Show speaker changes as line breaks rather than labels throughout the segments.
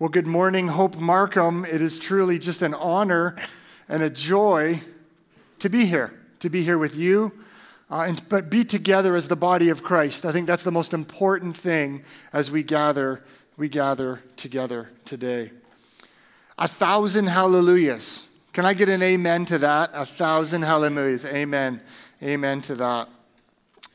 Well, good morning, Hope Markham. It is truly just an honor and a joy to be here, to be here with you, uh, and but be together as the body of Christ. I think that's the most important thing as we gather, we gather together today. A thousand hallelujahs. Can I get an amen to that? A thousand hallelujahs. Amen. Amen to that.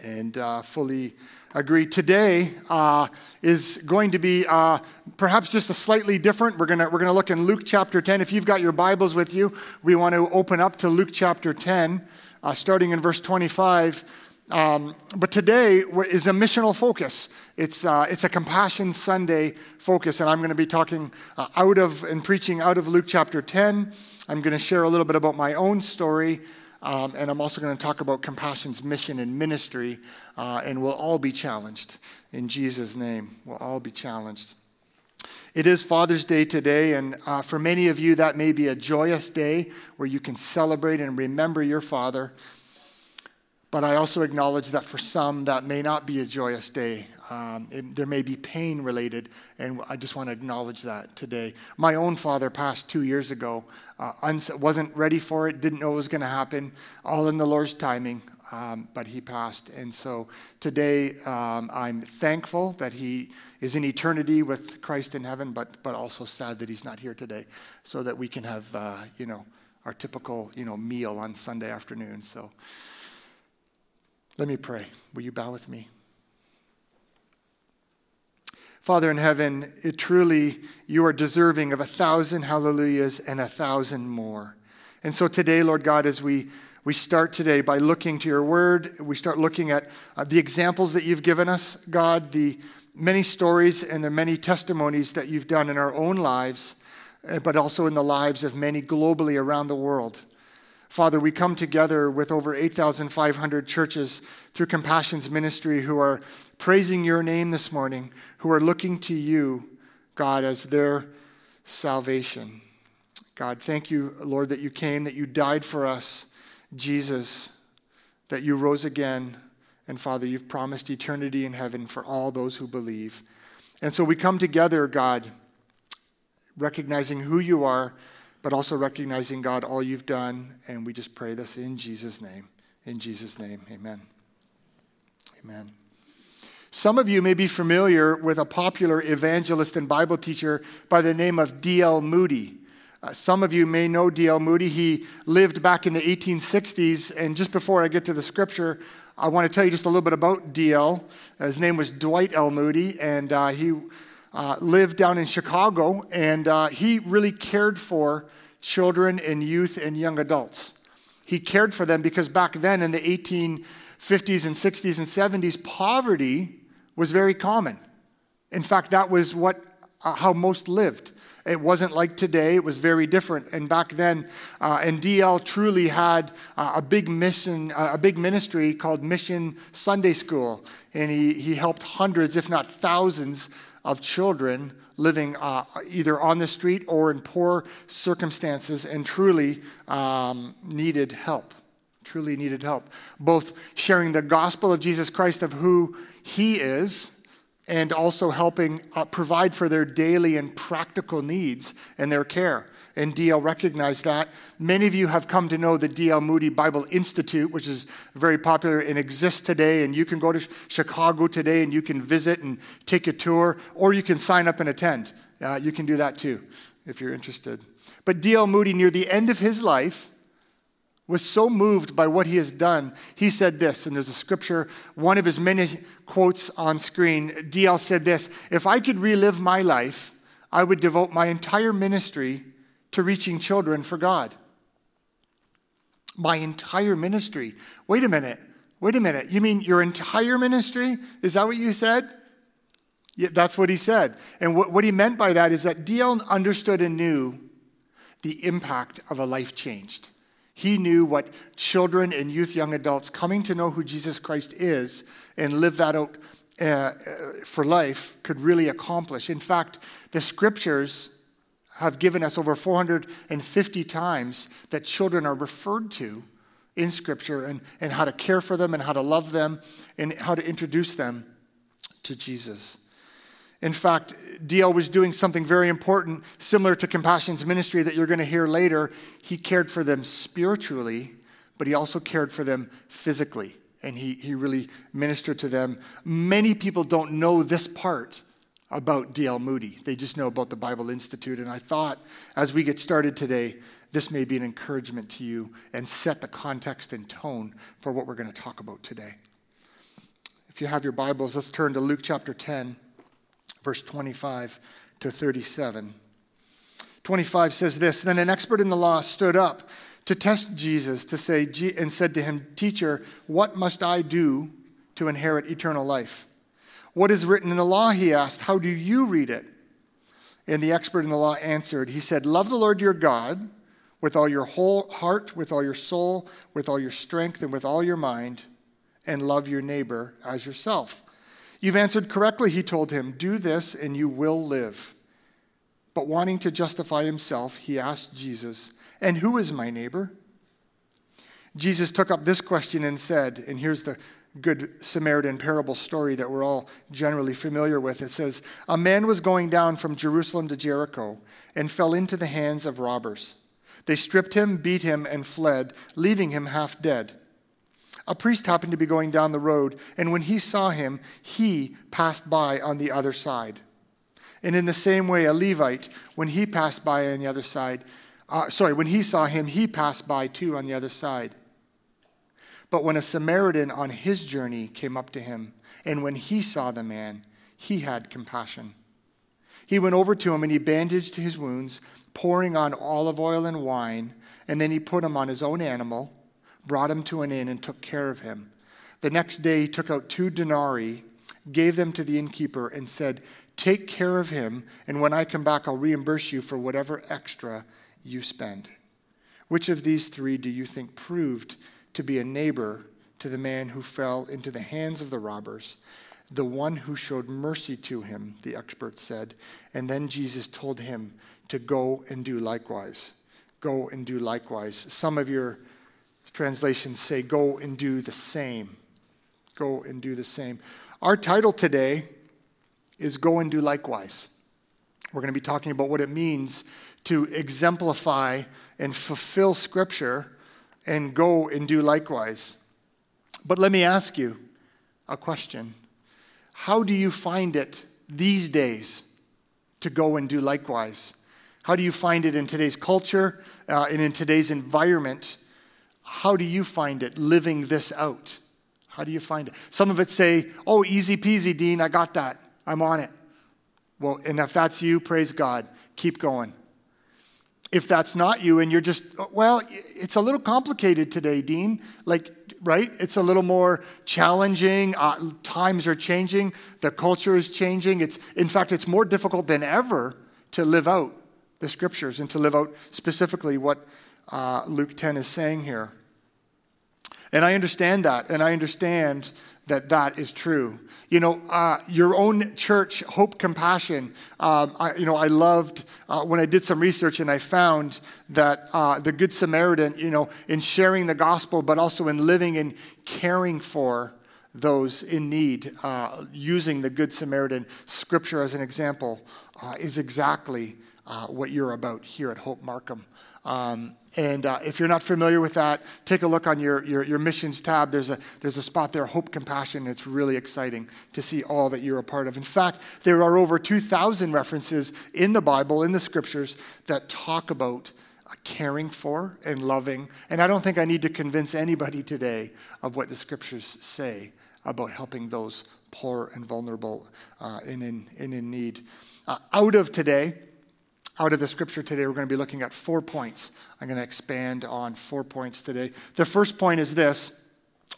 And uh, fully agree. Today uh, is going to be uh, perhaps just a slightly different. We're going we're gonna look in Luke chapter 10. If you've got your Bibles with you, we want to open up to Luke chapter 10, uh, starting in verse 25. Um, but today is a missional focus. It's, uh, it's a Compassion Sunday focus, and I'm going to be talking uh, out of and preaching out of Luke chapter 10. I'm going to share a little bit about my own story. Um, and I'm also going to talk about Compassion's mission and ministry, uh, and we'll all be challenged in Jesus' name. We'll all be challenged. It is Father's Day today, and uh, for many of you, that may be a joyous day where you can celebrate and remember your father. But I also acknowledge that for some, that may not be a joyous day. Um, it, there may be pain related, and I just want to acknowledge that today. My own father passed two years ago, uh, uns- wasn't ready for it, didn't know it was going to happen, all in the Lord's timing, um, but he passed. And so today, um, I'm thankful that he is in eternity with Christ in heaven, but, but also sad that he's not here today, so that we can have, uh, you know, our typical, you know, meal on Sunday afternoon. So. Let me pray. Will you bow with me? Father in heaven, it truly, you are deserving of a thousand hallelujahs and a thousand more. And so today, Lord God, as we, we start today by looking to your word, we start looking at uh, the examples that you've given us, God, the many stories and the many testimonies that you've done in our own lives, uh, but also in the lives of many globally around the world. Father, we come together with over 8,500 churches through Compassion's ministry who are praising your name this morning, who are looking to you, God, as their salvation. God, thank you, Lord, that you came, that you died for us, Jesus, that you rose again. And Father, you've promised eternity in heaven for all those who believe. And so we come together, God, recognizing who you are but also recognizing, God, all you've done. And we just pray this in Jesus' name. In Jesus' name, amen. Amen. Some of you may be familiar with a popular evangelist and Bible teacher by the name of D.L. Moody. Uh, some of you may know D.L. Moody. He lived back in the 1860s. And just before I get to the scripture, I want to tell you just a little bit about D.L. His name was Dwight L. Moody, and uh, he uh, lived down in Chicago, and uh, he really cared for children and youth and young adults. He cared for them because back then in the 1850s and 60s and 70s, poverty was very common. In fact, that was what, uh, how most lived. It wasn't like today, it was very different. And back then, uh, and DL truly had uh, a big mission, uh, a big ministry called Mission Sunday School. And he, he helped hundreds, if not thousands, of children living uh, either on the street or in poor circumstances and truly um, needed help. Truly needed help. Both sharing the gospel of Jesus Christ of who he is and also helping uh, provide for their daily and practical needs and their care and DL recognized that. Many of you have come to know the DL Moody Bible Institute, which is very popular and exists today. And you can go to Chicago today and you can visit and take a tour, or you can sign up and attend. Uh, you can do that too if you're interested. But DL Moody, near the end of his life, was so moved by what he has done, he said this, and there's a scripture, one of his many quotes on screen. DL said this If I could relive my life, I would devote my entire ministry to reaching children for God. My entire ministry. Wait a minute. Wait a minute. You mean your entire ministry? Is that what you said? Yeah, that's what he said. And what, what he meant by that is that DL understood and knew the impact of a life changed. He knew what children and youth, young adults coming to know who Jesus Christ is and live that out uh, uh for life could really accomplish. In fact, the scriptures have given us over 450 times that children are referred to in Scripture and, and how to care for them and how to love them and how to introduce them to Jesus. In fact, DL was doing something very important, similar to Compassion's ministry that you're going to hear later. He cared for them spiritually, but he also cared for them physically. And he, he really ministered to them. Many people don't know this part about D.L. Moody. They just know about the Bible Institute. And I thought, as we get started today, this may be an encouragement to you and set the context and tone for what we're going to talk about today. If you have your Bibles, let's turn to Luke chapter 10 verse 25 to 37. 25 says this Then an expert in the law stood up to test Jesus to say, and said to him, Teacher, what must I do to inherit eternal life? What is written in the law? He asked. How do you read it? And the expert in the law answered, He said, Love the Lord your God with all your whole heart, with all your soul, with all your strength, and with all your mind, and love your neighbor as yourself. You've answered correctly, he told him. Do this and you will live. But wanting to justify himself, he asked Jesus, And who is my neighbor? Jesus took up this question and said, and here's the good Samaritan parable story that we're all generally familiar with. It says, A man was going down from Jerusalem to Jericho and fell into the hands of robbers. They stripped him, beat him, and fled, leaving him half dead. A priest happened to be going down the road, and when he saw him, he passed by on the other side. And in the same way, a Levite, when he passed by on the other side, uh, sorry, when he saw him, he passed by too on the other side. But when a Samaritan on his journey came up to him, and when he saw the man, he had compassion. He went over to him and he bandaged his wounds, pouring on olive oil and wine, and then he put him on his own animal brought him to an inn, and took care of him. The next day, he took out two denarii, gave them to the innkeeper, and said, Take care of him, and when I come back, I'll reimburse you for whatever extra you spend. Which of these three do you think proved to be a neighbor to the man who fell into the hands of the robbers? The one who showed mercy to him, the expert said. And then Jesus told him to go and do likewise. Go and do likewise. Some of your translations say, Go and do the same. Go and do the same. Our title today is Go and Do Likewise. We're going to be talking about what it means to exemplify and fulfill Scripture and go and do likewise. But let me ask you a question How do you find it these days to go and do likewise? How do you find it in today's culture uh, and in today's environment? How do you find it living this out? How do you find it? Some of it say, oh, easy peasy, Dean, I got that. I'm on it. Well, and if that's you, praise God. Keep going. If that's not you and you're just, well, it's a little complicated today, Dean. Like, right? It's a little more challenging. Uh, times are changing. The culture is changing. It's, in fact, it's more difficult than ever to live out the scriptures and to live out specifically what uh, Luke 10 is saying here. And I understand that, and I understand that that is true. You know, uh, your own church, Hope Compassion, um, I, you know, I loved uh, when I did some research and I found that uh, the Good Samaritan, you know, in sharing the gospel, but also in living and caring for those in need, uh, using the Good Samaritan scripture as an example, uh, is exactly uh, what you're about here at Hope Markham. Um, and uh, if you're not familiar with that, take a look on your, your, your, missions tab. There's a, there's a spot there, Hope Compassion. It's really exciting to see all that you're a part of. In fact, there are over 2,000 references in the Bible, in the scriptures, that talk about caring for and loving. And I don't think I need to convince anybody today of what the scriptures say about helping those poor and vulnerable uh, and, in, and in need. Uh, out of today, out of the scripture today, we're going to be looking at four points. I'm going to expand on four points today. The first point is this,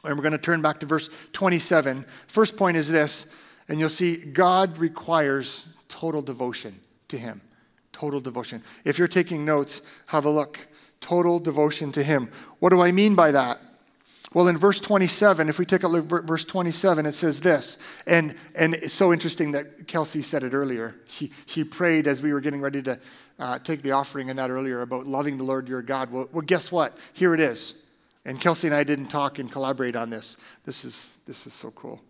and we're going to turn back to verse 27. First point is this, and you'll see God requires total devotion to Him. Total devotion. If you're taking notes, have a look. Total devotion to Him. What do I mean by that? Well, in verse 27, if we take a look at verse 27, it says this. And, and it's so interesting that Kelsey said it earlier. She, she prayed as we were getting ready to uh, take the offering and that earlier about loving the Lord your God. Well, well, guess what? Here it is. And Kelsey and I didn't talk and collaborate on this. This is, this is so cool.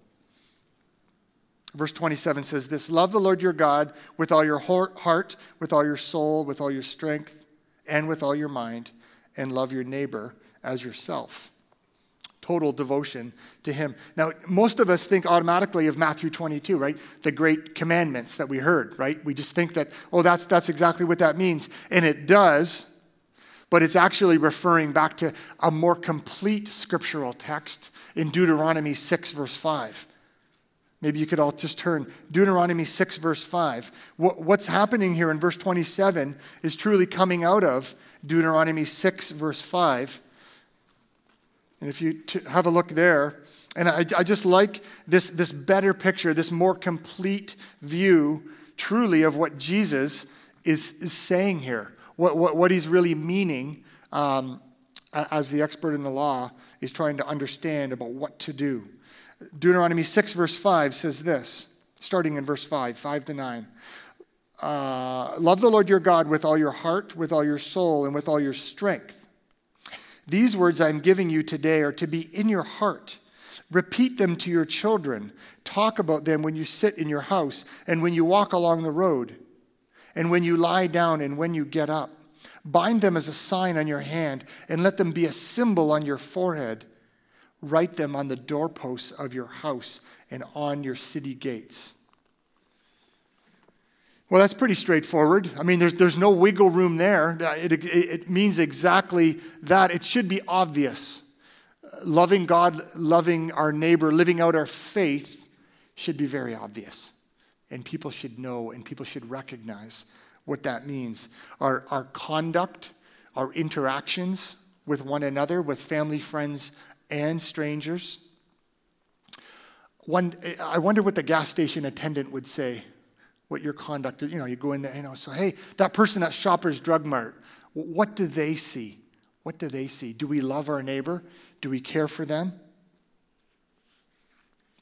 Verse 27 says this Love the Lord your God with all your heart, with all your soul, with all your strength, and with all your mind, and love your neighbor as yourself. Total devotion to Him. Now, most of us think automatically of Matthew 22, right? The great commandments that we heard, right? We just think that, oh, that's, that's exactly what that means. And it does, but it's actually referring back to a more complete scriptural text in Deuteronomy 6, verse 5. Maybe you could all just turn Deuteronomy 6, verse 5. what's happening here in verse 27 is truly coming out of Deuteronomy 6, verse 5. And if you t- have a look there, and I, I just like this, this better picture, this more complete view, truly, of what Jesus is, is saying here, what, what, what he's really meaning um, as the expert in the law is trying to understand about what to do. Deuteronomy 6, verse 5 says this, starting in verse 5, 5 to 9. Uh, Love the Lord your God with all your heart, with all your soul, and with all your strength. These words I'm giving you today are to be in your heart. Repeat them to your children. Talk about them when you sit in your house and when you walk along the road, and when you lie down and when you get up. Bind them as a sign on your hand and let them be a symbol on your forehead. Write them on the doorposts of your house and on your city gates. Well, that's pretty straightforward. I mean, there's, there's no wiggle room there. Uh, it, it, it means exactly that. It should be obvious. Uh, loving God, loving our neighbor, living out our faith should be very obvious. And people should know and people should recognize what that means. Our, our conduct, our interactions with one another, with family, friends, and strangers. One, I wonder what the gas station attendant would say, what your conduct is. You know, you go in there, you know, so hey, that person at Shoppers Drug Mart, what do they see? What do they see? Do we love our neighbor? Do we care for them?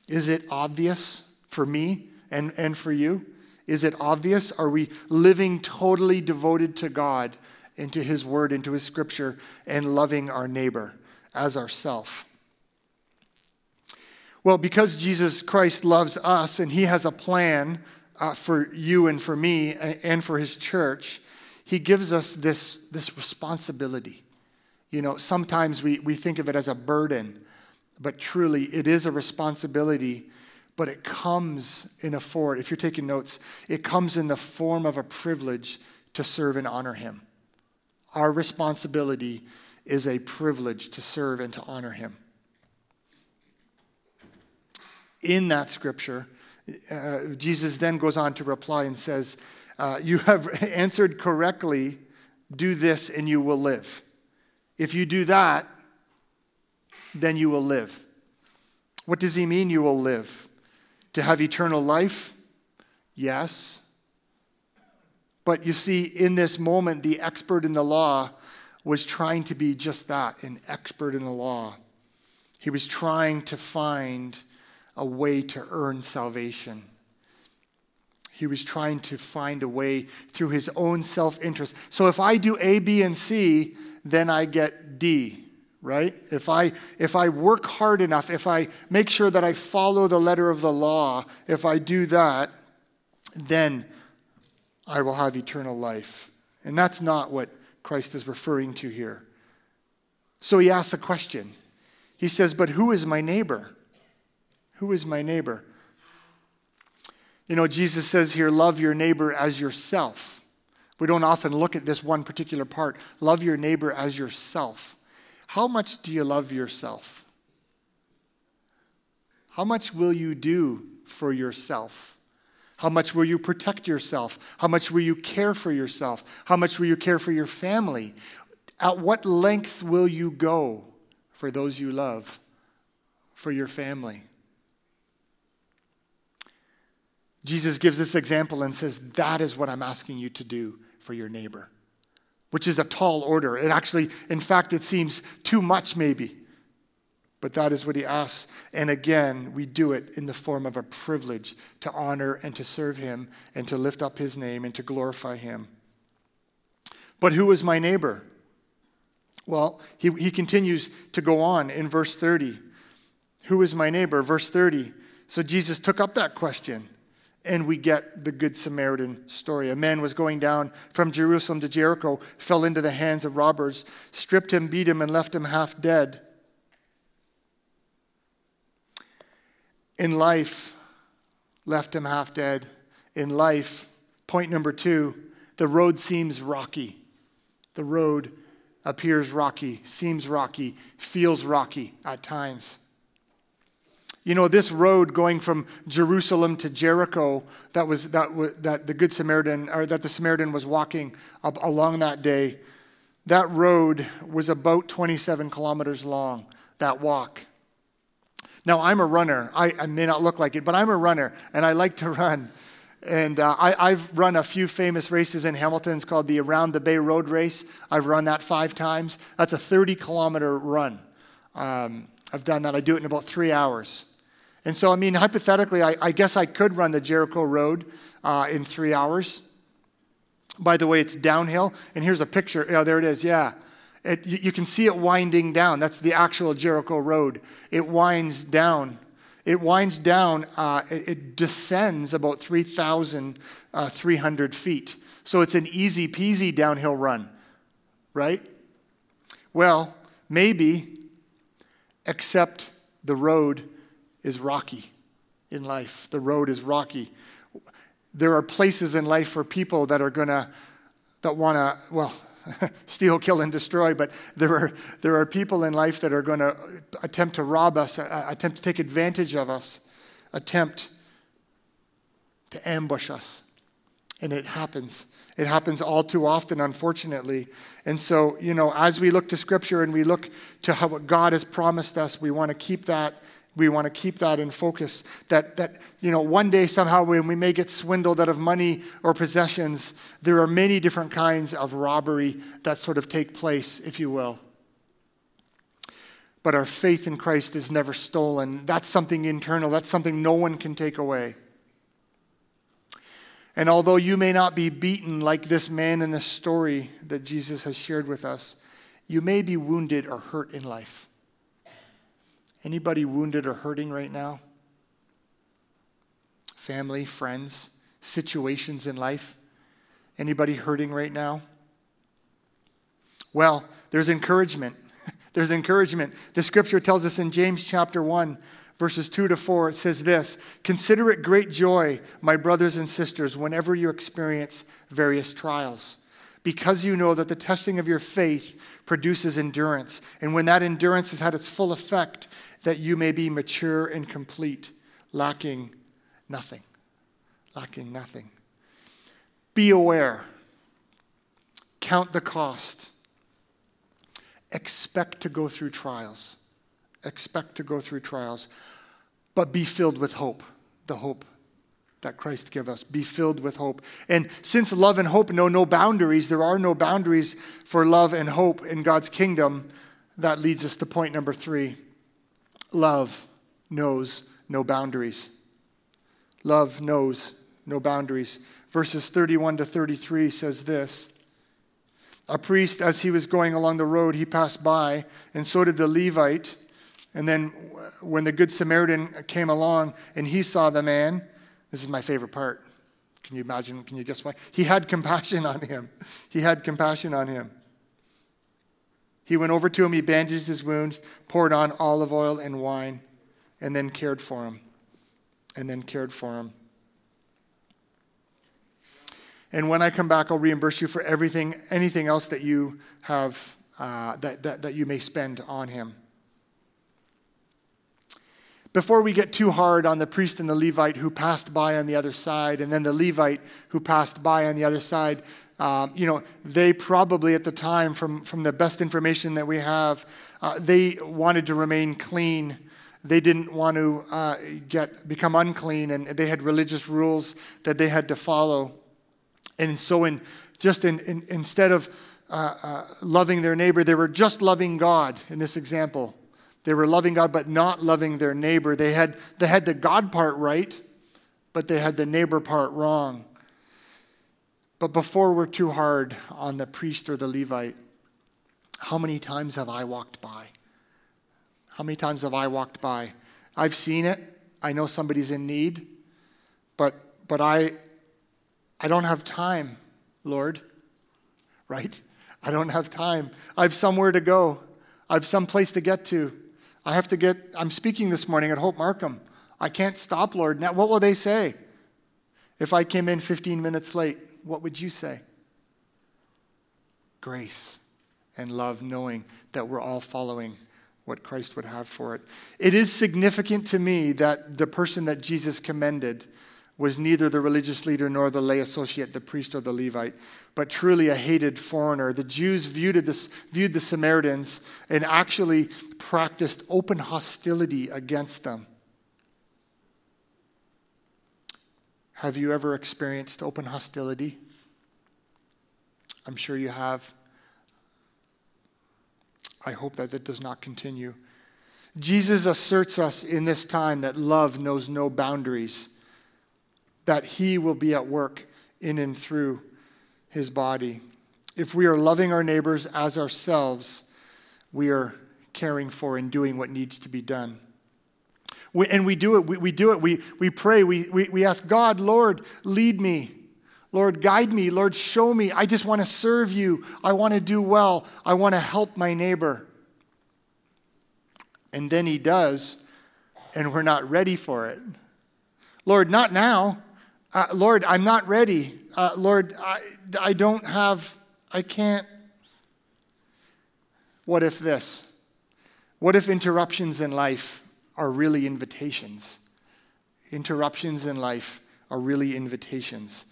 Is it obvious for me and, and for you? Is it obvious? Are we living totally devoted to God, into His Word, into His Scripture, and loving our neighbor? as ourself. Well, because Jesus Christ loves us and he has a plan uh, for you and for me and for his church, he gives us this, this responsibility. You know, sometimes we, we think of it as a burden, but truly it is a responsibility, but it comes in a form, if you're taking notes, it comes in the form of a privilege to serve and honor him. Our responsibility is a privilege to serve and to honor him. In that scripture, uh, Jesus then goes on to reply and says, uh, You have answered correctly, do this and you will live. If you do that, then you will live. What does he mean, you will live? To have eternal life? Yes. But you see, in this moment, the expert in the law was trying to be just that an expert in the law. He was trying to find a way to earn salvation. He was trying to find a way through his own self interest. So if I do A, B, and C, then I get D, right? If I, if I work hard enough, if I make sure that I follow the letter of the law, if I do that, then I will have eternal life. And that's not what Christ is referring to here. So he asks a question. He says, But who is my neighbor? Who is my neighbor? You know, Jesus says here, Love your neighbor as yourself. We don't often look at this one particular part. Love your neighbor as yourself. How much do you love yourself? How much will you do for yourself? How much will you protect yourself? How much will you care for yourself? How much will you care for your family? At what length will you go for those you love, for your family? Jesus gives this example and says, That is what I'm asking you to do for your neighbor, which is a tall order. It actually, in fact, it seems too much, maybe. But that is what he asks. And again, we do it in the form of a privilege to honor and to serve him and to lift up his name and to glorify him. But who is my neighbor? Well, he, he continues to go on in verse 30. Who is my neighbor? Verse 30 So Jesus took up that question, and we get the Good Samaritan story. A man was going down from Jerusalem to Jericho, fell into the hands of robbers, stripped him, beat him, and left him half dead. In life, left him half dead. In life, point number two, the road seems rocky. The road appears rocky, seems rocky, feels rocky at times. You know, this road going from Jerusalem to Jericho that was that, that the Good Samaritan or that the Samaritan was walking along that day, that road was about 27 kilometers long, that walk. Now, I'm a runner. I, I may not look like it, but I'm a runner, and I like to run. And uh, I, have run a few famous races in Hamilton. It's called the Around the Bay Road Race. I've run that five times. That's a 30 kilometer run. Um, I've done that. I do it in about three hours. And so, I mean, hypothetically, I, I guess I could run the Jericho Road uh, in three hours. By the way, it's downhill. And here's a picture. Oh, there it is. Yeah. It, you can see it winding down. That's the actual Jericho Road. It winds down. It winds down, uh, it, it, descends about 3,300 uh, feet. So it's an easy peasy downhill run, right? Well, maybe, except the road is rocky in life. The road is rocky. There are places in life for people that are going to, that want to, well, steal, kill, and destroy, but there are, there are people in life that are going to attempt to rob us, uh, attempt to take advantage of us, attempt to ambush us. And it happens. It happens all too often, unfortunately. And so, you know, as we look to Scripture and we look to how, what God has promised us, we want to keep that we want to keep that in focus. That, that, you know, one day somehow when we may get swindled out of money or possessions, there are many different kinds of robbery that sort of take place, if you will. But our faith in Christ is never stolen. That's something internal, that's something no one can take away. And although you may not be beaten like this man in the story that Jesus has shared with us, you may be wounded or hurt in life. Anybody wounded or hurting right now? Family, friends, situations in life? Anybody hurting right now? Well, there's encouragement. there's encouragement. The scripture tells us in James chapter 1, verses 2 to 4, it says this Consider it great joy, my brothers and sisters, whenever you experience various trials because you know that the testing of your faith produces endurance. And when that endurance has had its full effect, that you may be mature and complete, lacking nothing. Lacking nothing. Be aware. Count the cost. Expect to go through trials. Expect to go through trials. But be filled with hope, the hope that Christ give us. Be filled with hope. And since love and hope know no boundaries, there are no boundaries for love and hope in God's kingdom. That leads us to point number three love knows no boundaries. Love knows no boundaries. Verses 31 to 33 says this A priest, as he was going along the road, he passed by, and so did the Levite. And then when the Good Samaritan came along and he saw the man, this is my favorite part. Can you imagine? Can you guess why? He had compassion on him. He had compassion on him. He went over to him, he bandaged his wounds, poured on olive oil and wine, and then cared for him. And then cared for him. And when I come back, I'll reimburse you for everything, anything else that you have, uh, that, that, that you may spend on him before we get too hard on the priest and the Levite who passed by on the other side, and then the Levite who passed by on the other side, um, you know, they probably at the time, from, from the best information that we have, uh, they wanted to remain clean. They didn't want to uh, get become unclean, and they had religious rules that they had to follow. And so, in just in, in instead of uh, uh loving their neighbor, they were just loving God in this example. They were loving God but not loving their neighbor. They had, they had the God part right, but they had the neighbor part wrong. But before we're too hard on the priest or the Levite, how many times have I walked by? How many times have I walked by? I've seen it. I know somebody's in need, but, but I, I don't have time, Lord, right? I don't have time. I have somewhere to go. I have some place to get to. I have to get, I'm speaking this morning at Hope Markham. I can't stop, Lord. Now, what will they say? If I came in 15 minutes late, what would you say? Grace and love, knowing that we're all following what Christ would have for it. It is significant to me that the person that Jesus commended was neither the religious leader nor the lay associate, the priest or the Levite, but truly a hated foreigner. The Jews viewed, this, viewed the Samaritans and actually practiced open hostility against them. Have you ever experienced open hostility? I'm sure you have. I hope that that does not continue. Jesus asserts us in this time that love knows no boundaries, that he will be at work in and through his body. If we are loving our neighbors as ourselves, we are caring for and doing what needs to be done. We, and we do it. We, we do it. We, we pray. We, we, we ask God, Lord, lead me. Lord, guide me. Lord, show me. I just want to serve you. I want to do well. I want to help my neighbor. And then he does, and we're not ready for it. Lord, not now. Uh, Lord, I'm not ready. Uh, Lord, I, I don't have, I can't. What if this? What if interruptions in life are really invitations. Interruptions in life are really invitations.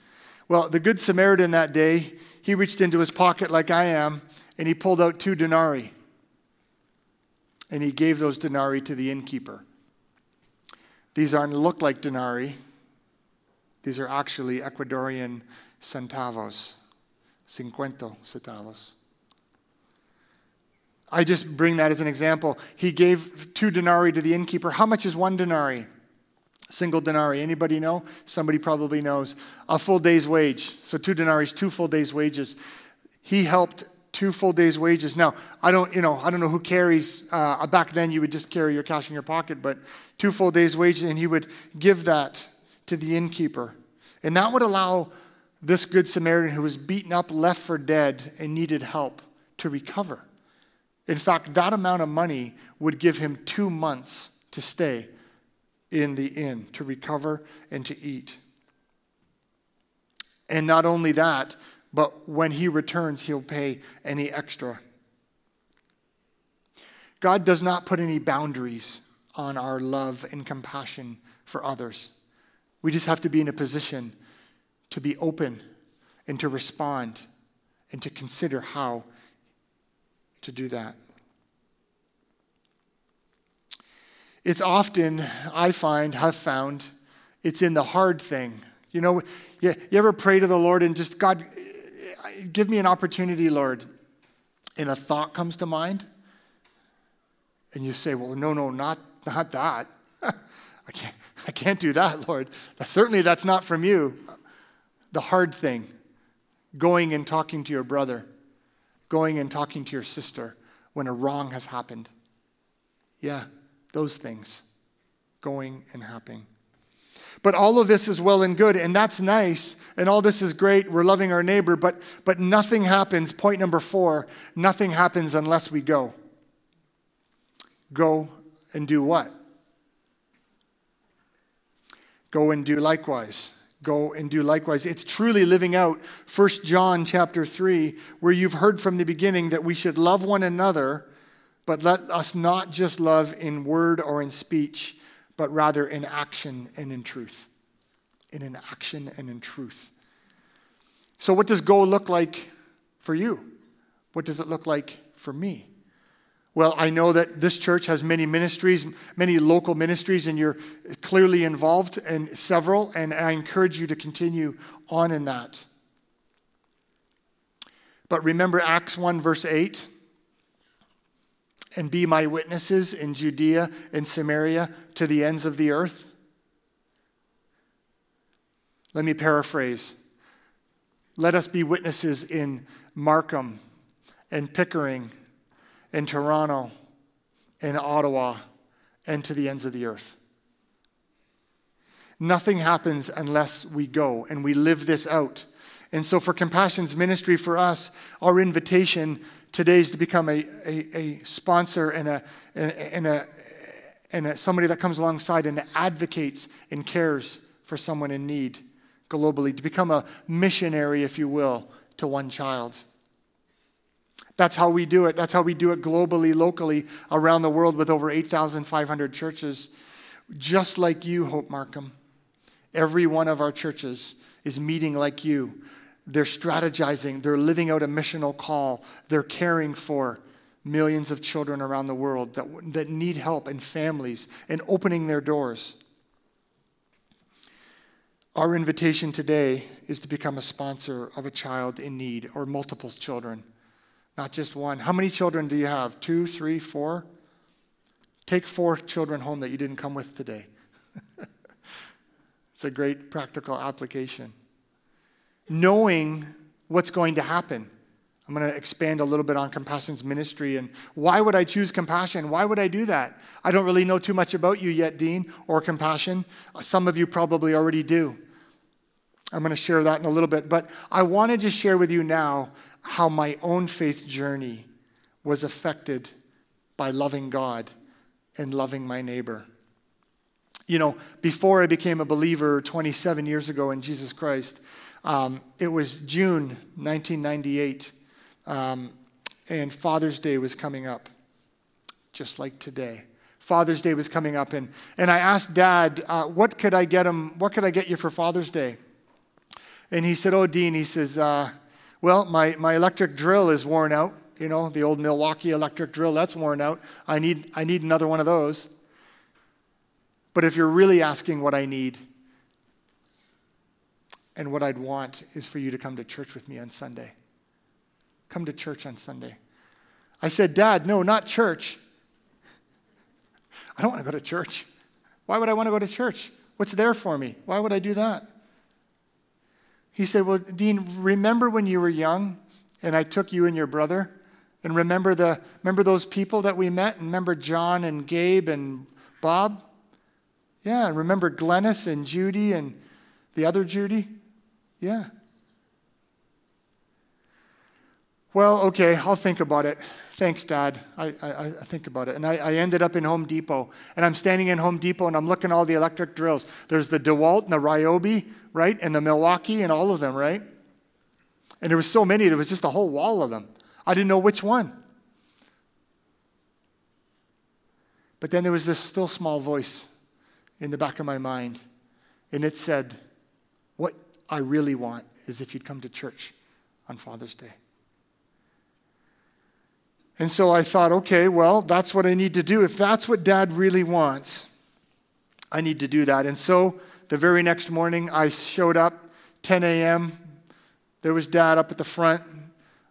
Well, the Good Samaritan that day, he reached into his pocket like I am, and he pulled out two denarii. And he gave those denarii to the innkeeper. These aren't look like denarii. These are actually Ecuadorian centavos, cincuenta centavos. I just bring that as an example. He gave two denarii to the innkeeper. How much is one denarii? Single denarii. Anybody know? Somebody probably knows. A full day's wage. So two denarii, two full days' wages. He helped two full days' wages. Now, I don't, you know, I don't know who carries. Uh, back then, you would just carry your cash in your pocket, but two full days' wages, and he would give that to the innkeeper, and that would allow this good Samaritan who was beaten up, left for dead, and needed help to recover. In fact, that amount of money would give him two months to stay in the inn, to recover and to eat. And not only that, but when he returns, he'll pay any extra. God does not put any boundaries on our love and compassion for others. We just have to be in a position to be open and to respond and to consider how to do that. It's often, I find, have found, it's in the hard thing. You know, you, you ever pray to the Lord and just, God, give me an opportunity, Lord, and a thought comes to mind? And you say, well, no, no, not, not that. I can't, I can't do that, Lord. Certainly that's not from you. The hard thing, going and talking to your brother, going and talking to your sister when a wrong has happened. Yeah, those things going and happening. But all of this is well and good, and that's nice, and all this is great. We're loving our neighbor, but, but nothing happens. Point number four nothing happens unless we go. Go and do what? Go and do likewise. Go and do likewise. It's truly living out 1 John chapter 3, where you've heard from the beginning that we should love one another but let us not just love in word or in speech, but rather in action and in truth. In action and in truth. So, what does go look like for you? What does it look like for me? Well, I know that this church has many ministries, many local ministries, and you're clearly involved in several, and I encourage you to continue on in that. But remember Acts 1, verse 8 and be my witnesses in Judea and Samaria to the ends of the earth? Let me paraphrase. Let us be witnesses in Markham and Pickering and Toronto in Ottawa and to the ends of the earth. Nothing happens unless we go and we live this out. And so, for Compassion's ministry, for us, our invitation today is to become a, a, a sponsor and, a, and, a, and a, somebody that comes alongside and advocates and cares for someone in need globally, to become a missionary, if you will, to one child. That's how we do it. That's how we do it globally, locally, around the world with over 8,500 churches. Just like you, Hope Markham. Every one of our churches is meeting like you. They're strategizing, they're living out a missional call, they're caring for millions of children around the world that, that need help and families and opening their doors. Our invitation today is to become a sponsor of a child in need or multiple children, not just one. How many children do you have? Two, three, four? Take four children home that you didn't come with today. it's a great practical application. Knowing what's going to happen. I'm going to expand a little bit on Compassion's ministry and why would I choose Compassion? Why would I do that? I don't really know too much about you yet, Dean, or Compassion. Some of you probably already do. I'm going to share that in a little bit, but I want to just share with you now how my own faith journey was affected by loving God and loving my neighbor. You know, before I became a believer 27 years ago in Jesus Christ, um, it was June 1998 um, and Father's Day was coming up, just like today. Father's Day was coming up, and, and I asked Dad, uh, what could I get him? What could I get you for Father's Day? And he said, Oh, Dean, he says, uh, Well, my, my electric drill is worn out. You know, the old Milwaukee electric drill, that's worn out. I need, I need another one of those. But if you're really asking what I need, and what I'd want is for you to come to church with me on Sunday. Come to church on Sunday. I said, Dad, no, not church. I don't want to go to church. Why would I want to go to church? What's there for me? Why would I do that? He said, Well, Dean, remember when you were young and I took you and your brother? And remember the remember those people that we met? And remember John and Gabe and Bob? Yeah, and remember Glennis and Judy and the other Judy? Yeah. Well, okay, I'll think about it. Thanks, Dad. I, I, I think about it. And I, I, ended up in Home Depot. And I'm standing in Home Depot and I'm looking at all the electric drills. There's the DeWalt and the Ryobi, right? And the Milwaukee and all of them, right? And there was so many, there was just a whole wall of them. I didn't know which one. But then there was this still small voice in the back of my mind. And it said, What I really want is if you'd come to church on Father's Day. And so I thought, okay, well, that's what I need to do. If that's what dad really wants, I need to do that. And so the very next morning, I showed up, 10 a.m. There was dad up at the front.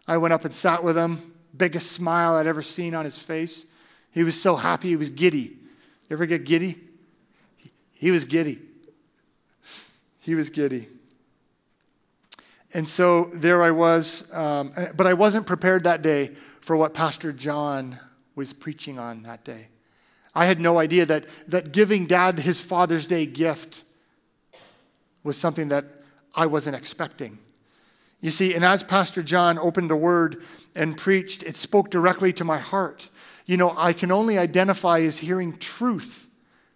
I went up and sat with him. Biggest smile I'd ever seen on his face. He was so happy, he was giddy. You ever get giddy? He was giddy. He was giddy. And so there I was, um, but I wasn't prepared that day for what Pastor John was preaching on that day. I had no idea that, that giving dad his Father's Day gift was something that I wasn't expecting. You see, and as Pastor John opened the word and preached, it spoke directly to my heart. You know, I can only identify as hearing truth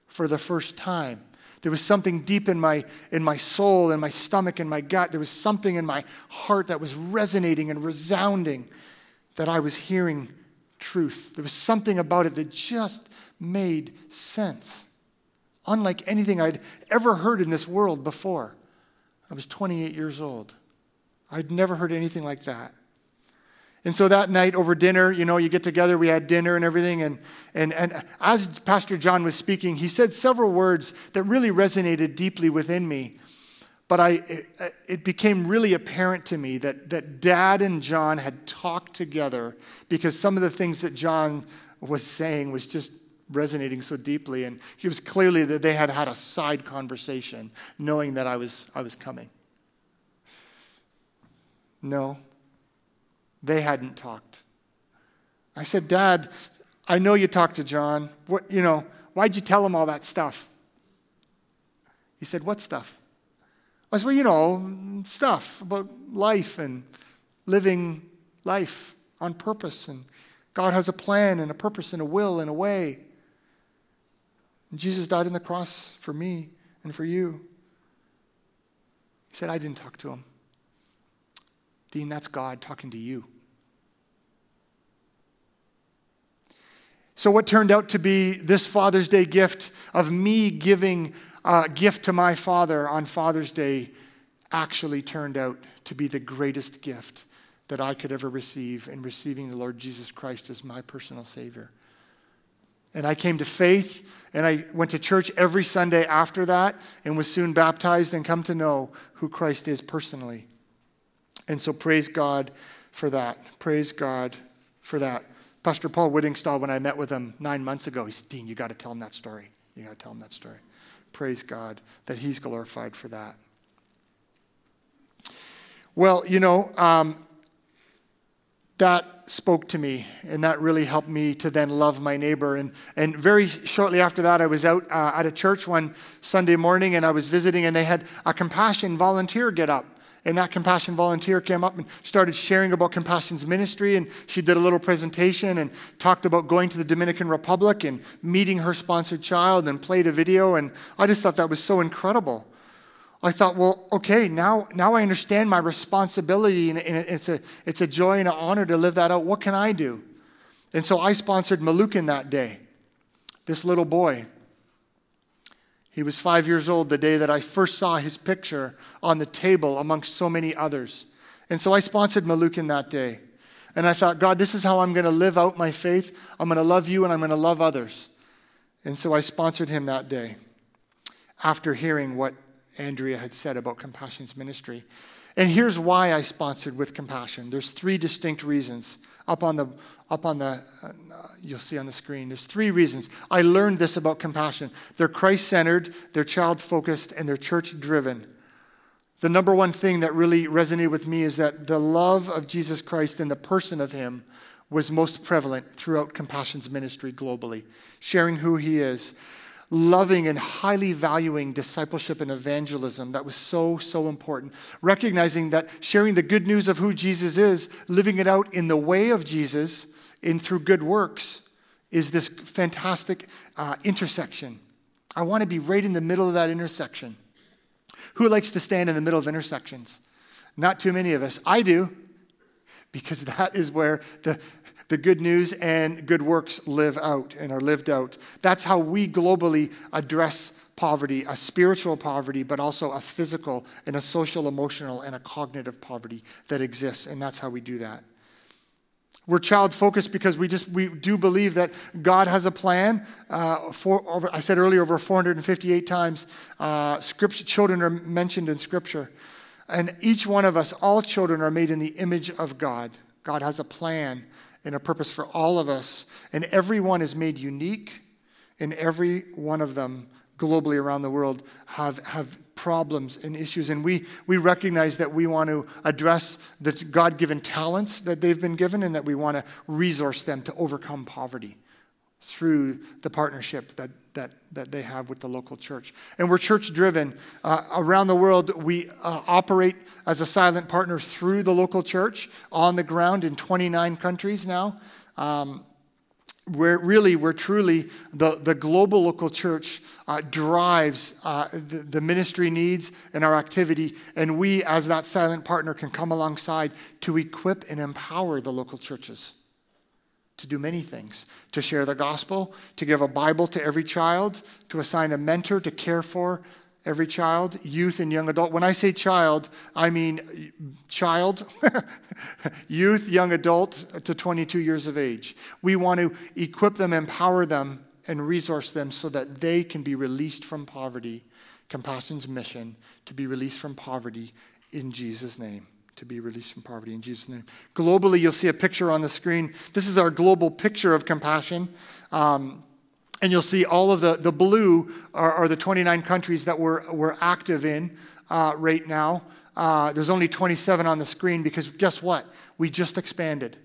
for the first time. There was something deep in my, in my soul, in my stomach, in my gut. There was something in my heart that was resonating and resounding that I was hearing truth. There was something about it that just made sense, unlike anything I'd ever heard in this world before. I was 28 years old. I'd never heard anything like that. And so that night over dinner, you know, you get together, we had dinner and everything. And, and, and as Pastor John was speaking, he said several words that really resonated deeply within me. But I, it, it, became really apparent to me that, that Dad and John had talked together because some of the things that John was saying was just resonating so deeply. And it was clearly that they had had a side conversation, knowing that I was, I was coming. No, they hadn't talked. I said, Dad, I know you talked to John. What, you know, why'd you tell him all that stuff? He said, What stuff? I said, Well, you know, stuff about life and living life on purpose. And God has a plan and a purpose and a will and a way. And Jesus died on the cross for me and for you. He said, I didn't talk to him. Dean, that's God talking to you. So, what turned out to be this Father's Day gift of me giving a gift to my father on Father's Day actually turned out to be the greatest gift that I could ever receive in receiving the Lord Jesus Christ as my personal Savior. And I came to faith and I went to church every Sunday after that and was soon baptized and come to know who Christ is personally. And so praise God for that. Praise God for that. Pastor Paul Whittingstall, when I met with him nine months ago, he said, Dean, you got to tell him that story. You got to tell him that story. Praise God that he's glorified for that. Well, you know, um, that spoke to me, and that really helped me to then love my neighbor. And, and very shortly after that, I was out uh, at a church one Sunday morning, and I was visiting, and they had a compassion volunteer get up and that compassion volunteer came up and started sharing about compassion's ministry. And she did a little presentation and talked about going to the dominican republic and meeting her sponsored child and played a video. And i just thought that was so incredible. I thought well okay now, now i understand my responsibility and it's a, it's a joy and an honor to live that out. What can i do? And so i sponsored malukin that day this little boy he was five years old the day that I first saw his picture on the table amongst so many others. And so I sponsored Malukin that day. And I thought, God, this is how I'm going to live out my faith. I'm going to love you and I'm going to love others. And so I sponsored him that day after hearing what Andrea had said about Compassion's ministry. And here's why I sponsored with Compassion. There's three distinct reasons up on the up on the uh, you'll see on the screen. There's three reasons. I learned this about compassion. They're christ-centered they're child-focused and they're church-driven. The number one thing that really resonated with me is that the love of jesus christ and the person of him was most prevalent throughout compassion's ministry globally. Sharing who he is loving and highly valuing discipleship and evangelism that was so, so important. Recognizing that sharing the good news of who Jesus is, living it out in the way of Jesus, in through good works, is this fantastic uh, intersection. I want to be right in the middle of that intersection. Who likes to stand in the middle of intersections? Not too many of us. I do, because that is where the, the good news and good works live out and are lived out. That's how we globally address poverty, a spiritual poverty, but also a physical and a social, emotional, and a cognitive poverty that exists. And that's how we do that. We're child focused because we just we do believe that God has a plan. Uh, for over, I said earlier, over 458 times, uh, children are mentioned in Scripture, and each one of us, all children, are made in the image of God. God has a plan and a purpose for all of us. And everyone is made unique, and every one of them globally around the world have, have problems and issues. And we, we recognize that we want to address the God given talents that they've been given and that we want to resource them to overcome poverty through the partnership that, that, that they have with the local church. And we're church driven. Uh, around the world, we uh, operate as a silent partner through the local church on the ground in 29 countries now. Um, where really, we're truly, the, the global local church uh, drives uh, the, the ministry needs and our activity. And we, as that silent partner, can come alongside to equip and empower the local churches to do many things to share the gospel, to give a Bible to every child, to assign a mentor to care for every child, youth and young adult. When I say child, I mean child, youth, young adult to 22 years of age. We want to equip them, empower them, and resource them so that they can be released from poverty. Compassion's mission to be released from poverty in Jesus' name to be released from poverty in Jesus' name. Globally, you'll see a picture on the screen. This is our global picture of compassion. Um, and you'll see all of the, the blue are, are the 29 countries that we're, we're active in uh, right now. Uh, there's only 27 on the screen because guess what? We just expanded.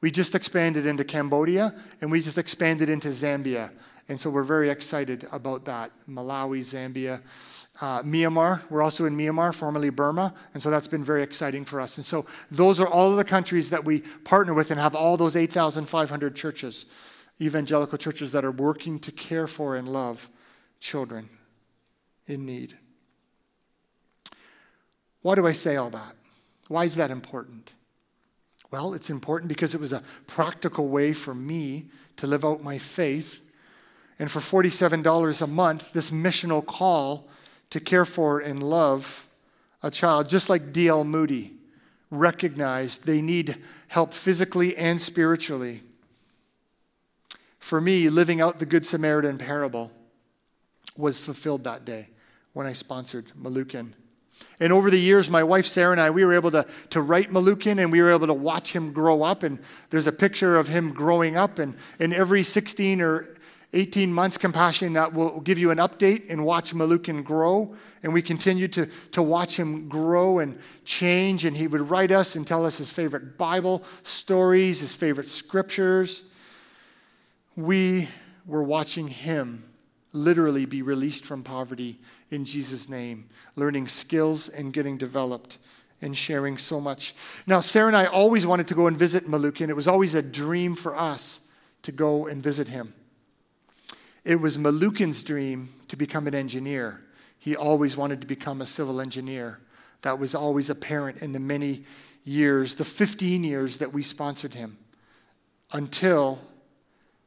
We just expanded into Cambodia and we just expanded into Zambia. And so we're very excited about that. Malawi, Zambia, uh, Myanmar. We're also in Myanmar, formerly Burma. And so that's been very exciting for us. And so those are all of the countries that we partner with and have all those 8,500 churches, evangelical churches that are working to care for and love children in need. Why do I say all that? Why is that important? Well, it's important because it was a practical way for me to live out my faith. And for $47 a month, this missional call to care for and love a child, just like D.L. Moody recognized they need help physically and spiritually. For me, living out the Good Samaritan parable was fulfilled that day when I sponsored Malukin. And over the years, my wife Sarah and I, we were able to, to write Malukin and we were able to watch him grow up. And there's a picture of him growing up. And, and every 16 or 18 months, Compassion that will give you an update and watch Malukin grow. And we continued to, to watch him grow and change. And he would write us and tell us his favorite Bible stories, his favorite scriptures. We were watching him literally be released from poverty in Jesus' name, learning skills and getting developed and sharing so much. Now, Sarah and I always wanted to go and visit Malukin. It was always a dream for us to go and visit him. It was Malukin's dream to become an engineer. He always wanted to become a civil engineer. That was always apparent in the many years, the 15 years that we sponsored him, until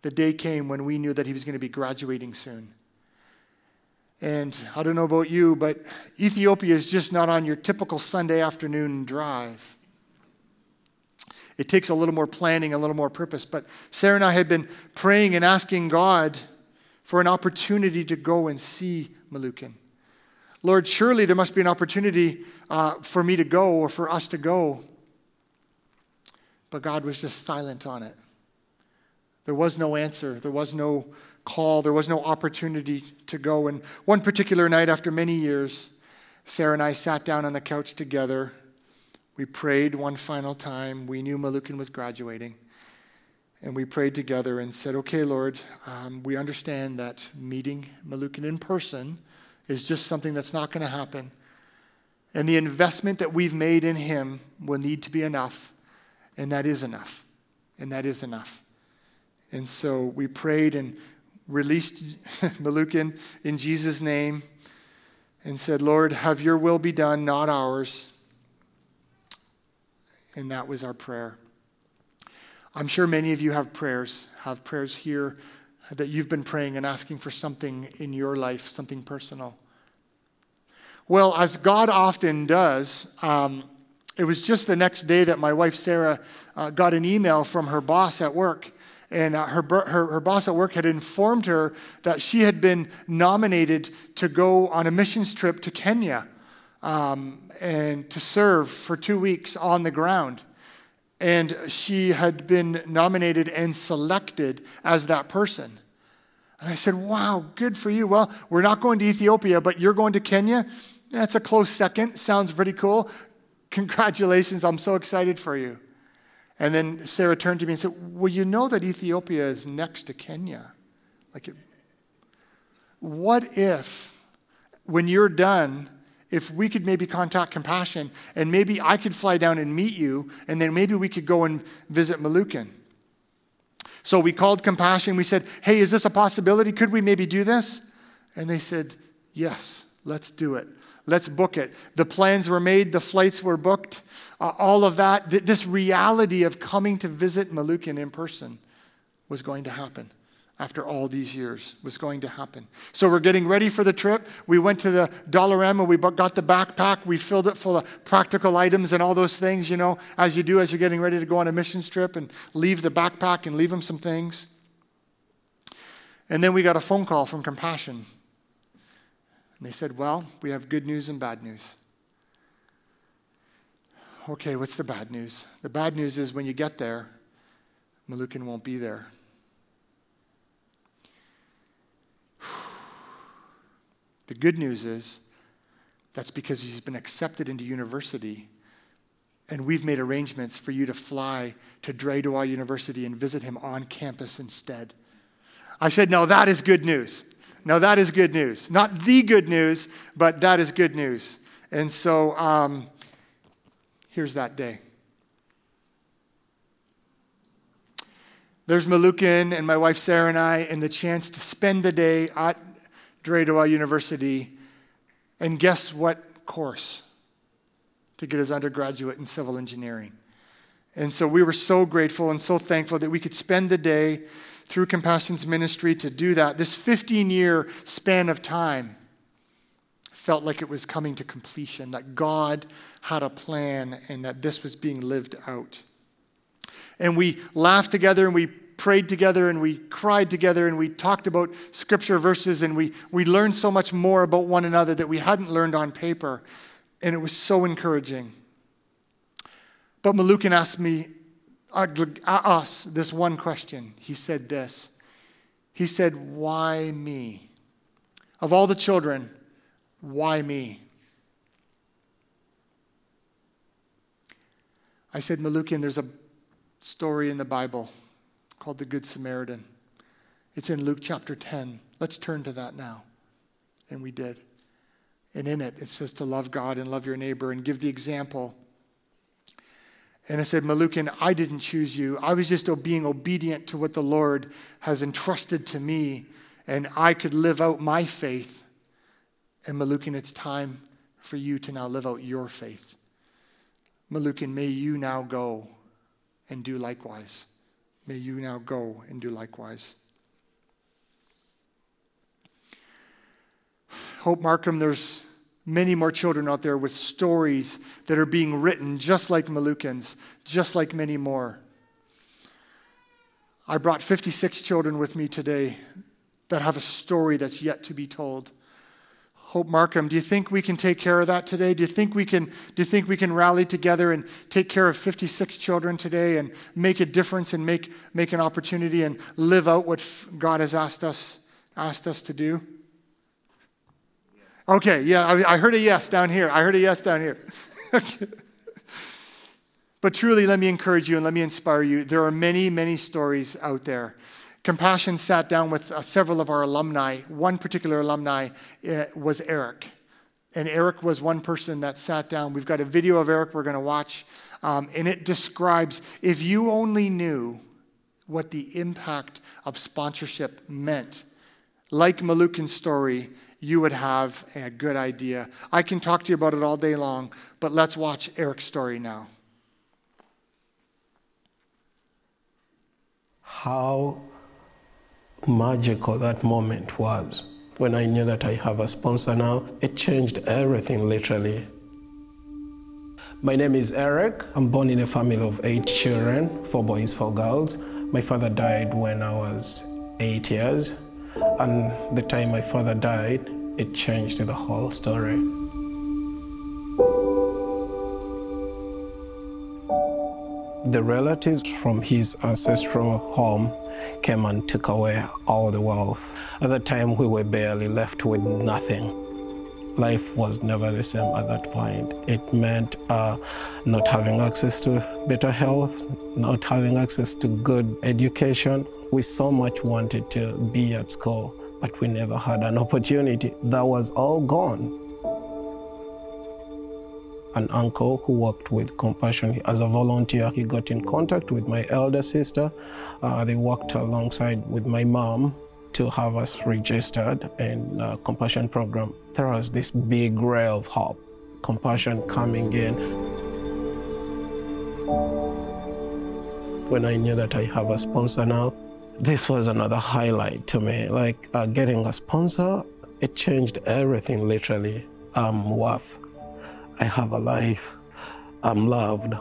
the day came when we knew that he was going to be graduating soon. And I don't know about you, but Ethiopia is just not on your typical Sunday afternoon drive. It takes a little more planning, a little more purpose. But Sarah and I had been praying and asking God for an opportunity to go and see Malukin. Lord, surely there must be an opportunity uh, for me to go or for us to go. But God was just silent on it. There was no answer, there was no call, there was no opportunity to go. And one particular night, after many years, Sarah and I sat down on the couch together. We prayed one final time. We knew Malukin was graduating. And we prayed together and said, Okay, Lord, um, we understand that meeting Malukin in person is just something that's not going to happen. And the investment that we've made in him will need to be enough. And that is enough. And that is enough. And so we prayed and released Malukin in Jesus' name and said, Lord, have your will be done, not ours. And that was our prayer. I'm sure many of you have prayers, have prayers here that you've been praying and asking for something in your life, something personal. Well, as God often does, um, it was just the next day that my wife Sarah uh, got an email from her boss at work and uh, her, her, her boss at work had informed her that she had been nominated to go on a missions trip to Kenya um, and to serve for two weeks on the ground. And she had been nominated and selected as that person. And I said, Wow, good for you. Well, we're not going to Ethiopia, but you're going to Kenya? That's a close second. Sounds pretty cool. Congratulations. I'm so excited for you. And then Sarah turned to me and said, Well, you know that Ethiopia is next to Kenya. Like, it, what if, when you're done, if we could maybe contact Compassion and maybe I could fly down and meet you, and then maybe we could go and visit Malukin? So we called Compassion. We said, Hey, is this a possibility? Could we maybe do this? And they said, Yes, let's do it. Let's book it. The plans were made, the flights were booked uh, all of that, th- this reality of coming to visit Malukin in person was going to happen after all these years was going to happen. So we're getting ready for the trip. We went to the Dollarama, we got the backpack, we filled it full of practical items and all those things, you know, as you do as you're getting ready to go on a missions trip and leave the backpack and leave them some things. And then we got a phone call from Compassion. And they said, Well, we have good news and bad news okay, what's the bad news? The bad news is when you get there, Malukin won't be there. The good news is that's because he's been accepted into university And we've made arrangements for you to fly to Dire Dawa University and visit him on campus instead. I said, No, that is good news. No, that is good news. Not the good news, but that is good news. And so um, here's that day. There's Malukin and my wife Sarah and I, and the chance to spend the day at Dawa University. And guess what course? To get his undergraduate in civil engineering. And so we were so grateful and so thankful that we could spend the day through Compassion's ministry to do that. This 15 year span of time felt like it was coming to completion, that God had a plan and that this was being lived out. And we laughed together and we prayed together and we cried together and we talked about scripture verses and we, we learned so much more about one another that we hadn't learned on paper. And it was so encouraging. But Malukin asked me, us, this one question. He said this. He said, Why me? Of all the children, why me? I said, Malukin, there's a story in the Bible called the Good Samaritan. It's in Luke chapter 10. Let's turn to that now. And we did. And in it, it says to love God and love your neighbor and give the example. And I said, Malukin, I didn't choose you. I was just being obedient to what the Lord has entrusted to me, and I could live out my faith. And Malukin, it's time for you to now live out your faith. Malukin, may you now go and do likewise. May you now go and do likewise. Hope Markham, there's many more children out there with stories that are being written just like Malukin's, just like many more. I brought 56 children with me today that have a story that's yet to be told. Hope Markham, do you think we can take care of that today? Do you think we can, do you think we can rally together and take care of 56 children today and make a difference and make, make an opportunity and live out what God has asked us, asked us to do? Okay, yeah, I, I heard a yes down here. I heard a yes down here. but truly, let me encourage you and let me inspire you. There are many, many stories out there Compassion sat down with uh, several of our alumni. One particular alumni uh, was Eric. And Eric was one person that sat down. We've got a video of Eric we're going to watch. Um, and it describes if you only knew what the impact of sponsorship meant, like Malukin's story, you would have a good idea. I can talk to you about it all day long, but let's watch Eric's story now.
How magical that moment was. When I knew that I have a sponsor now, it changed everything literally. My name is Eric. I'm born in a family of eight children, four boys, four girls. My father died when I was eight years, and the time my father died, it changed the whole story. The relatives from his ancestral home came and took away all the wealth. At that time, we were barely left with nothing. Life was never the same at that point. It meant uh, not having access to better health, not having access to good education. We so much wanted to be at school, but we never had an opportunity. That was all gone an uncle who worked with Compassion as a volunteer. He got in contact with my elder sister. Uh, they worked alongside with my mom to have us registered in a Compassion program. There was this big ray of hope, Compassion coming in. When I knew that I have a sponsor now, this was another highlight to me. Like uh, getting a sponsor, it changed everything literally. I'm worth I have a life. I'm loved.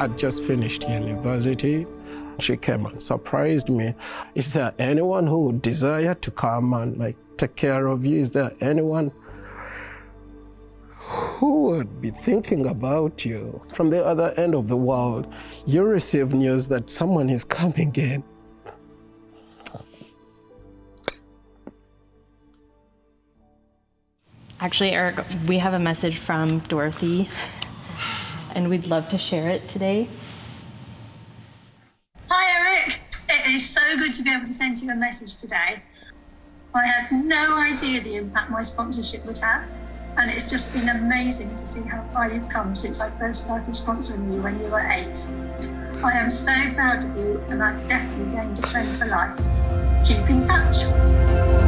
I just finished university. She came and surprised me. Is there anyone who would desire to come and like take care of you? Is there anyone who would be thinking about you from the other end of the world? You receive news that someone is coming in
Actually, Eric, we have a message from Dorothy, and we'd love to share it today.
Hi, Eric. It is so good to be able to send you a message today. I had no idea the impact my sponsorship would have, and it's just been amazing to see how far you've come since I first started sponsoring you when you were eight. I am so proud of you, and I've definitely gained a friend for life. Keep in touch.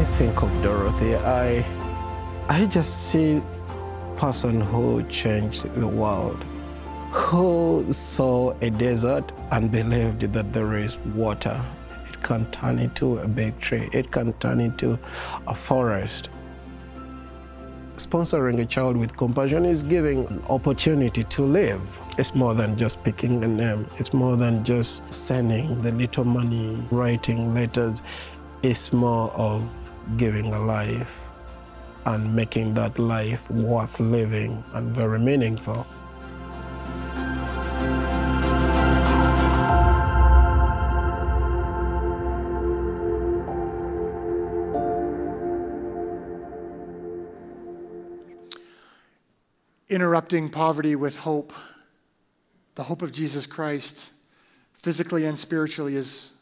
I think of Dorothy, I I just see person who changed the world, who saw a desert and believed that there is water. It can turn into a big tree. It can turn into a forest. Sponsoring a child with compassion is giving an opportunity to live. It's more than just picking a name. It's more than just sending the little money, writing letters. It's more of giving a life and making that life worth living and very meaningful.
Interrupting poverty with hope, the hope of Jesus Christ, physically and spiritually, is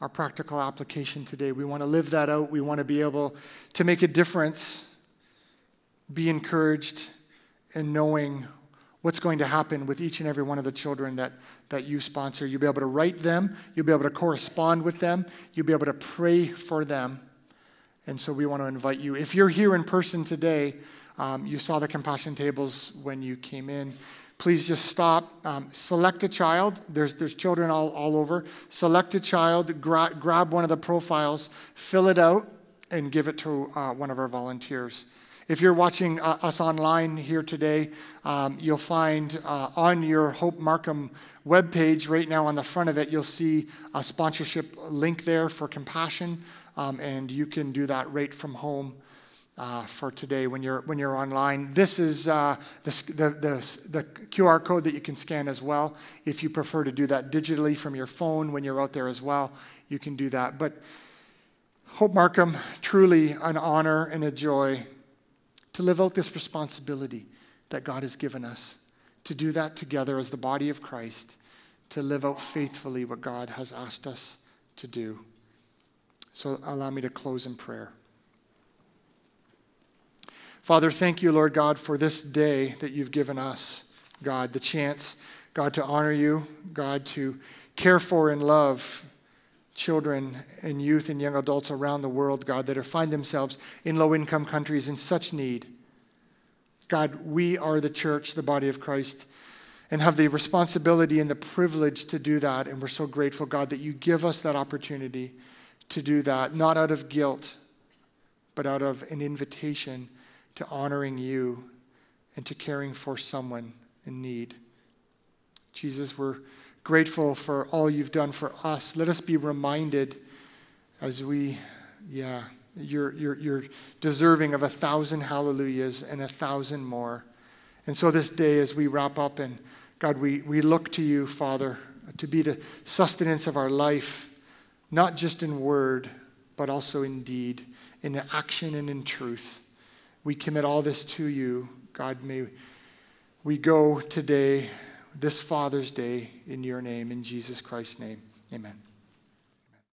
our practical application today. We want to live that out. We want to be able to make a difference, be encouraged in knowing what's going to happen with each and every one of the children that, that you sponsor. You'll be able to write them, you'll be able to correspond with them, you'll be able to pray for them. And so we want to invite you. If you're here in person today, um, you saw the compassion tables when you came in please just stop. Um, select a child. There's, there's children all, all over. Select a child, gra- grab one of the profiles, fill it out, and give it to uh, one of our volunteers. If you're watching uh, us online here today, um, you'll find uh, on your Hope Markham webpage, right now on the front of it, you'll see a sponsorship link there for Compassion, um, and you can do that right from home uh, for today when you're, when you're online. This is uh, the, the, the, the, QR code that you can scan as well. If you prefer to do that digitally from your phone when you're out there as well, you can do that. But Hope Markham, truly an honor and a joy to live out this responsibility that God has given us, to do that together as the body of Christ, to live out faithfully what God has asked us to do. So allow me to close in prayer. Father, thank you, Lord God, for this day that you've given us, God, the chance, God, to honor you, God, to care for and love children and youth and young adults around the world, God, that are, find themselves in low income countries in such need. God, we are the church, the body of Christ, and have the responsibility and the privilege to do that. And we're so grateful, God, that you give us that opportunity to do that, not out of guilt, but out of an invitation to honoring you and to caring for someone in need. Jesus, we're grateful for all you've done for us. Let us be reminded as we, yeah, you're, you're, you're deserving of a thousand hallelujahs and a thousand more. And so this day, as we wrap up, and God, we, we look to you, Father, to be the sustenance of our life, not just in word, but also in deed, in action and in truth. We commit all this to you. God, may we go today, this Father's Day, in your name, in Jesus Christ's name. Amen.